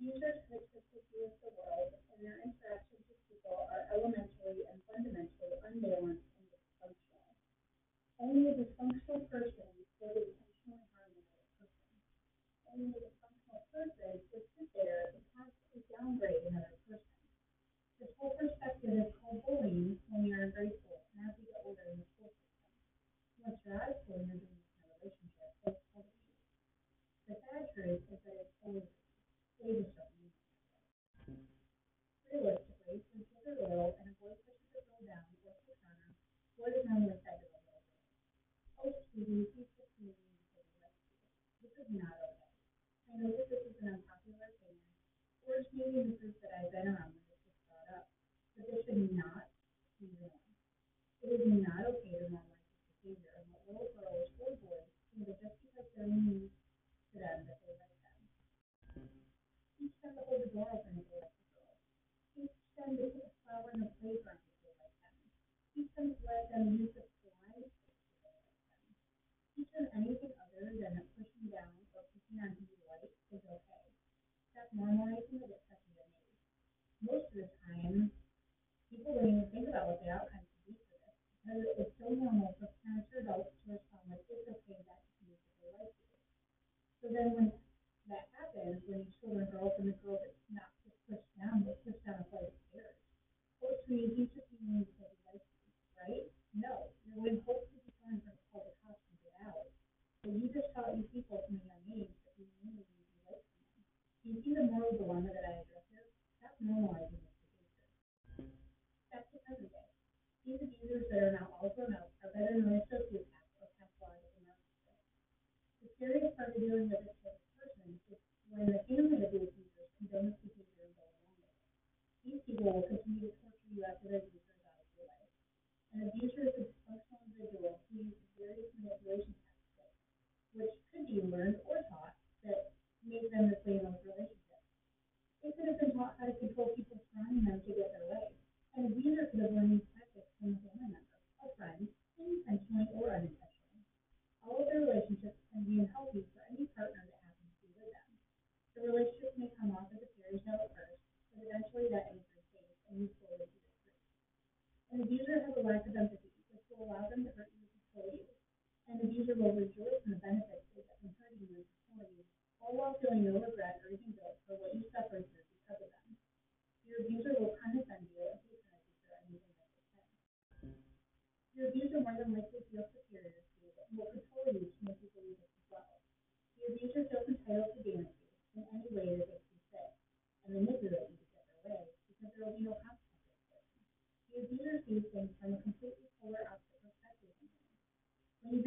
Abusers hopelessly view the world, and their interactions with people are elementally and fundamentally unbalanced and dysfunctional. Only a dysfunctional person would intentionally harm another person. Only a dysfunctional person would sit there and constantly downgrade another person. This whole perspective is called bullying when we are in grade school and as we get older in the school system. Once you're out of school and you're doing this in a relationship, it's called abuse. The sad truth is that it's always they just don't mean it that way. Realistically, when kids are little and a boy pushes a girl down or hits on her, what is normally said to the little girl? Oh, sweetie, he's just mean because he likes you. This is not okay. I know that this is an unpopular opinion, or it's maybe in the group that I've been around when this was brought up, but this should not be norm. It is not okay to normalize this behavior and let little girls or boys that just because they're mean to them that they like them. Teach them to hold the door open if they like the girl. Teach them to put a flower in the playground if they like them. Teach them to let them use the slime stick if they like them. Teach them anything other than that pushing down or picking on who you like is okay. Stop normalizing it at such a young age. Most of the time, people don't even think about what the outcomes could be for this because it's so normal for parents or adults to respond like it's okay that just means that they like you. So then when that happens, when these children grow up and the girl that's not just pushed down, but pushed down a flight of stairs. Well, sweetie, he's just being mean because he likes you, right? No, you're going to hopefully be trying to call the cops and get out. But you just taught these people from a young age that being mean means you like someone. Do you see the moral dilemma that I address here? Stop normalizing this behavior. Practice every day. These abusers that are now all grown up are better known as sociopaths or pathological narcissists. The scariest part of dealing with this type of person is when the family of the abusers condone this behavior and go along with it. These people will continue to torture you after the abuser is out of your life. An abuser is a dysfunctional individual who uses various manipulation tactics, which could be learned or taught, that make them those relationships. They could have been taught how to control people surrounding them to get their way. An abuser could have learned these tactics from a family member, a friend, intentionally or unintentionally. All of their relationships can be unhealthy for any partner that happens to be with them. The relationship may come off as a fairy tale at first, but eventually that anchor fades and you slowly see the truth. An abuser has a lack of empathy, which will allow them to hurt you and control you. An abuser will rejoice in the benefits they get from hurting you and controlling you, all while feeling no regret or even guilt for what you suffered through because of them. Your abuser will condescend you and patronize you for anything that they can. Your abuser more than likely feels superior to you and will control you to make you believe this as well. The abuser feels entitled to damage you in any way that they see fit and manipulate you to get their way because there will be no consequences for them. The abuser sees things from a completely polar opposite perspective than you. When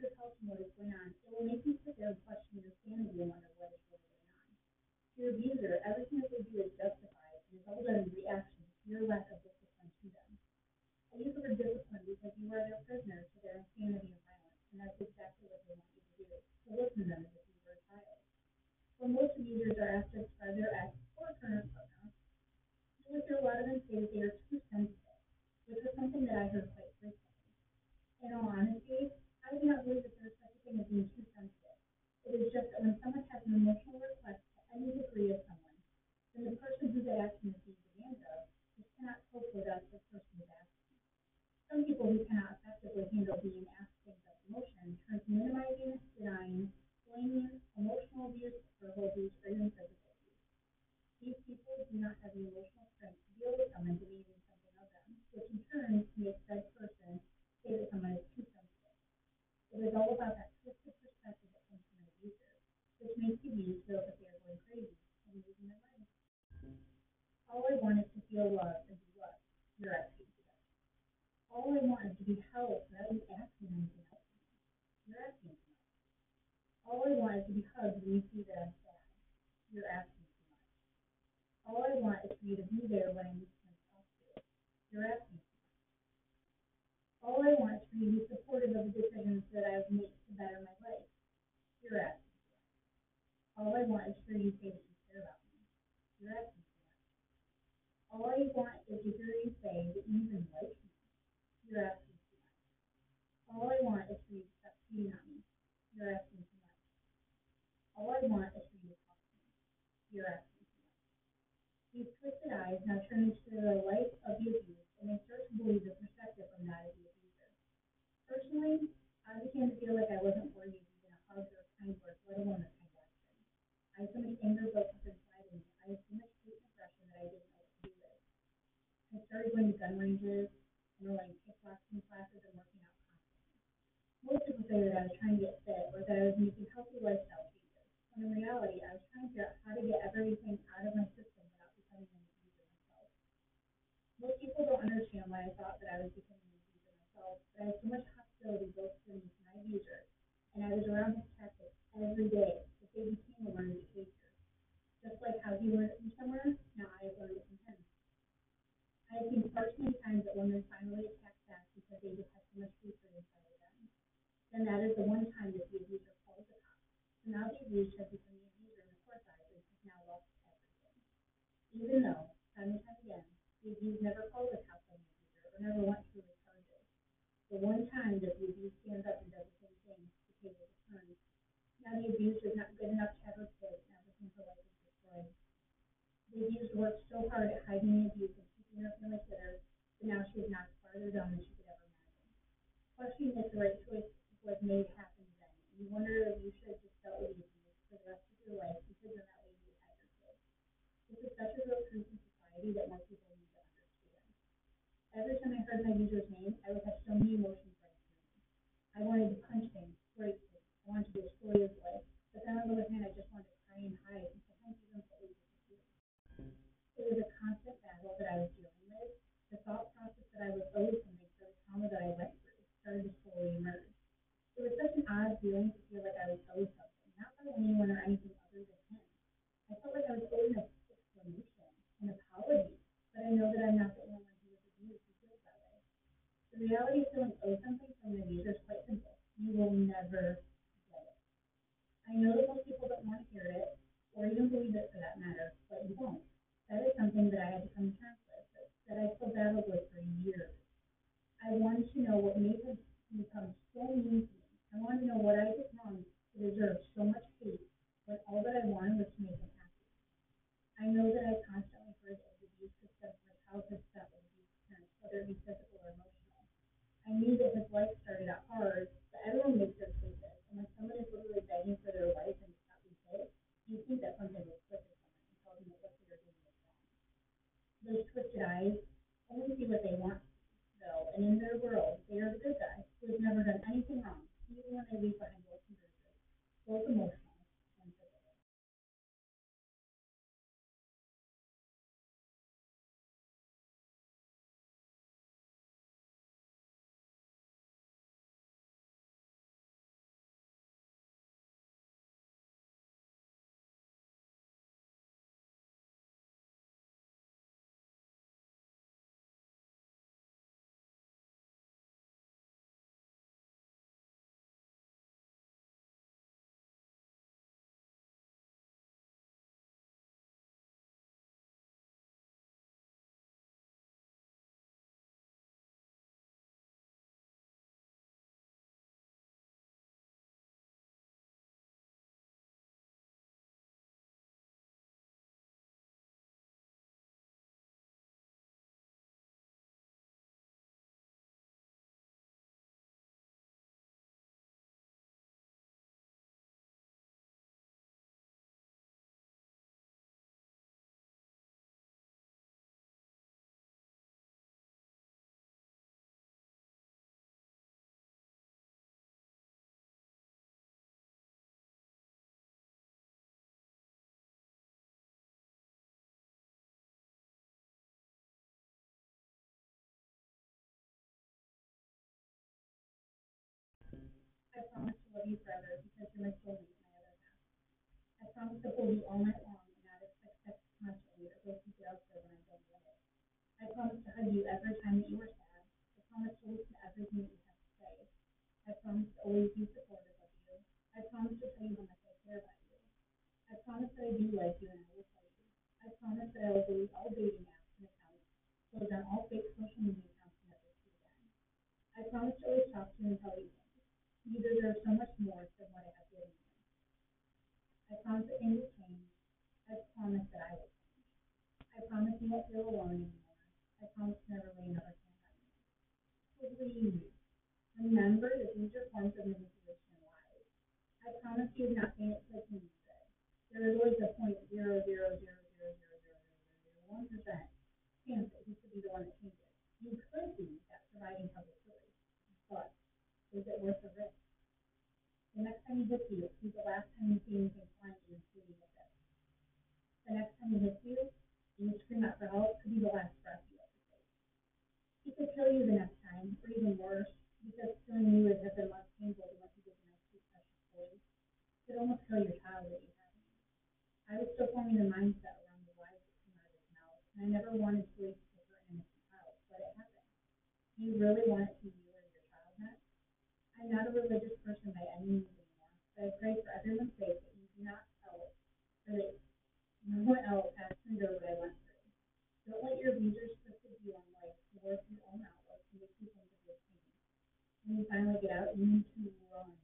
you what is going on, it will make you sit there and question your sanity and wonder what is really going on. To your abuser, everything that they do is justified and is all done in reaction to your lack of discipline to them. I use the word discipline because you are their prisoner to their insanity and violence, and that's exactly what they want you to do, to listen to them as if you were a child. When most abusers are asked to describe their ex or current partner, you will hear a lot of them say that they are too sensitive, which is something that I heard quite frequently. In all honesty, I do not believe that there is such a thing as being too sensitive. It is just that when someone has an emotional request to any degree of someone, then the person who that action is being demanded of just cannot cope with us the person is asking. Some people who cannot effectively handle being asked things of emotion turn to minimizing, denying, blaming, emotional abuse, verbal abuse, or even physical abuse. These people do not have the emotional strength to deal with someone demanding something of them, which in turn makes said person say that someone is too sensitive. It is all about that twisted perspective that comes from an abuser, which makes the abused feel that they are going crazy and losing their mind. All I want is to feel loved and be loved. You're asking for that. All I want is to be held without you asking anything else from me. You're asking too much. All I want is to be hugged when you see that I'm sad. You're asking too much. All I want is for you to be there when I need someone to talk to. You're asking too much. All I want is for you to be supportive of the decisions that I've made to better my life. You're asking too much. All I want is for you say that you care about me. You're asking too much. All I want is to hear you say that you even like me. You're asking too much. All I want is for you to stop cheating on me. You're asking too much. All I want is for you to talk to me. You're asking too much. These twisted eyes now turn into the light of the abused, and they start to believe the perspective from that of the abuser. Personally, I began to feel like I wasn't worthy of even a hug or a kind word, let alone a. I so much anger up inside me. I had so much hate and aggression that I didn't know what to do with. I started going to gun ranges, enrolling kickboxing classes, and working out constantly. Most people say that I was trying to get fit or that I was making healthy lifestyle changes, when in reality, I was trying to figure out how to get everything out of my system without becoming an abuser myself. Most people don't understand why I thought that I was becoming an abuser myself, but I had so much hostility built within me to my abuser, and I was around tactics every day that they became a learned behavior. Just like how he learned it from somewhere, now I have learned it from him. I have seen far too many times that women finally attack back because they just have so much hatred inside of them. Then that is the one time that the abuser calls the cops. So now the abused has become the abuser in the court's eyes and has now lost everything. Even though, time and time again, abused never called the the abuser or never went through his charges. The one time that abused stands up and does the same thing, the table is. Now the abused is not good enough to have her kid, now the her life is destroyed. The abused worked so hard at hiding the abuse and keeping her family together, but now she is knocked farther down than she could ever imagine. Questioning if the right choice was made happened then, you wonder if you should have just dealt with the abuse for the rest of your life because then that way you would have your kid. This is such a real truth in society that more people need to understand. Every time I heard my abuser's name, I would have so many emotions running through me. I wanted to punch him, break him, I wanted to destroy his life, but then on the other hand, I just wanted to cry and hide and sometimes even fully disappear. It was a constant battle that I was dealing with. The thought process that I was owed something for the trauma that I went through started to slowly emerge. It was such an odd feeling to feel like I was owed something, not by anyone or anything other than him. I felt like I was owed an explanation, an apology, but I know that I'm not the only one who was abused who feels that way. The reality of feeling owed something from an abuser is quite simple. You will never get it. I know that most people don't want to hear it, or even believe it for that matter, but you won't. That is something that I had to come to terms with, that, that I still battled with for years. I wanted to know what made him become so mean to me. I wanted to know what I did wrong to deserve so much hate when all that I wanted was to make him happy. I know that I constantly heard that abuse could stem from a childhood spent with abused parents, whether it be physical or emotional. I knew that his life started out hard, but everyone makes their choices, and when someone is literally begging for their life and not being hit, you think that something will click with someone and tell them that what they are doing is wrong. Those twisted eyes only see what they want though, and in their world, they are the good guy who has never done anything wrong, even when they leave behind broken both emotional to you forever because you're my soulmate, my other half. I promise to hold you all night long and not expect sex constantly or go keep it elsewhere when I don't get it. I promise to hug you every time that you are sad. I promise to listen to everything that you have to say. I promise to always be supportive of you. I promise to tell you how much I care about you. I promise that I do like you and I will tell you. I promise that I will delete all dating apps and accounts, close down all fake social media accounts and see again. I promise to always talk to you and tell you. You deserve so much more than what I have given you. I promise that will change. I promise that I will change. I promise you won't feel alone anymore. I promise to never lay another hand on you. Please, remember that these are forms of manipulation and lies. I promise you have not saying it he means it. There is always a point zero zero zero zero zero zero zero zero one percent chance that he could be the one that changes. You could be that surviving publicity, but is it worth the risk? The next time he hits you, is the last time you see anything flying in the city with it. The next time he hits you, and you scream out for help, could be the last breath you ever take. He could kill you the next time, or even worse, because killing you would have been less painful than what he did to my two precious boys. It could almost kill your child that you have. I was still forming a mindset around the lies that came out of his mouth, and I never wanted to leave to hurt an innocent child, but it happened. Do you really want it to be you or your child next? I'm not a religious person by any means anymore, but I pray for everyone's sake that you do not else, that no one else has to went through. Don't let your abusers twisted view on life dwarf your own outlook you. When you finally get out, you need to run.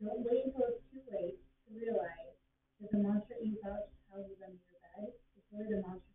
Don't wait until it's too late to realize that the monster you thought just held you under your bed is the monster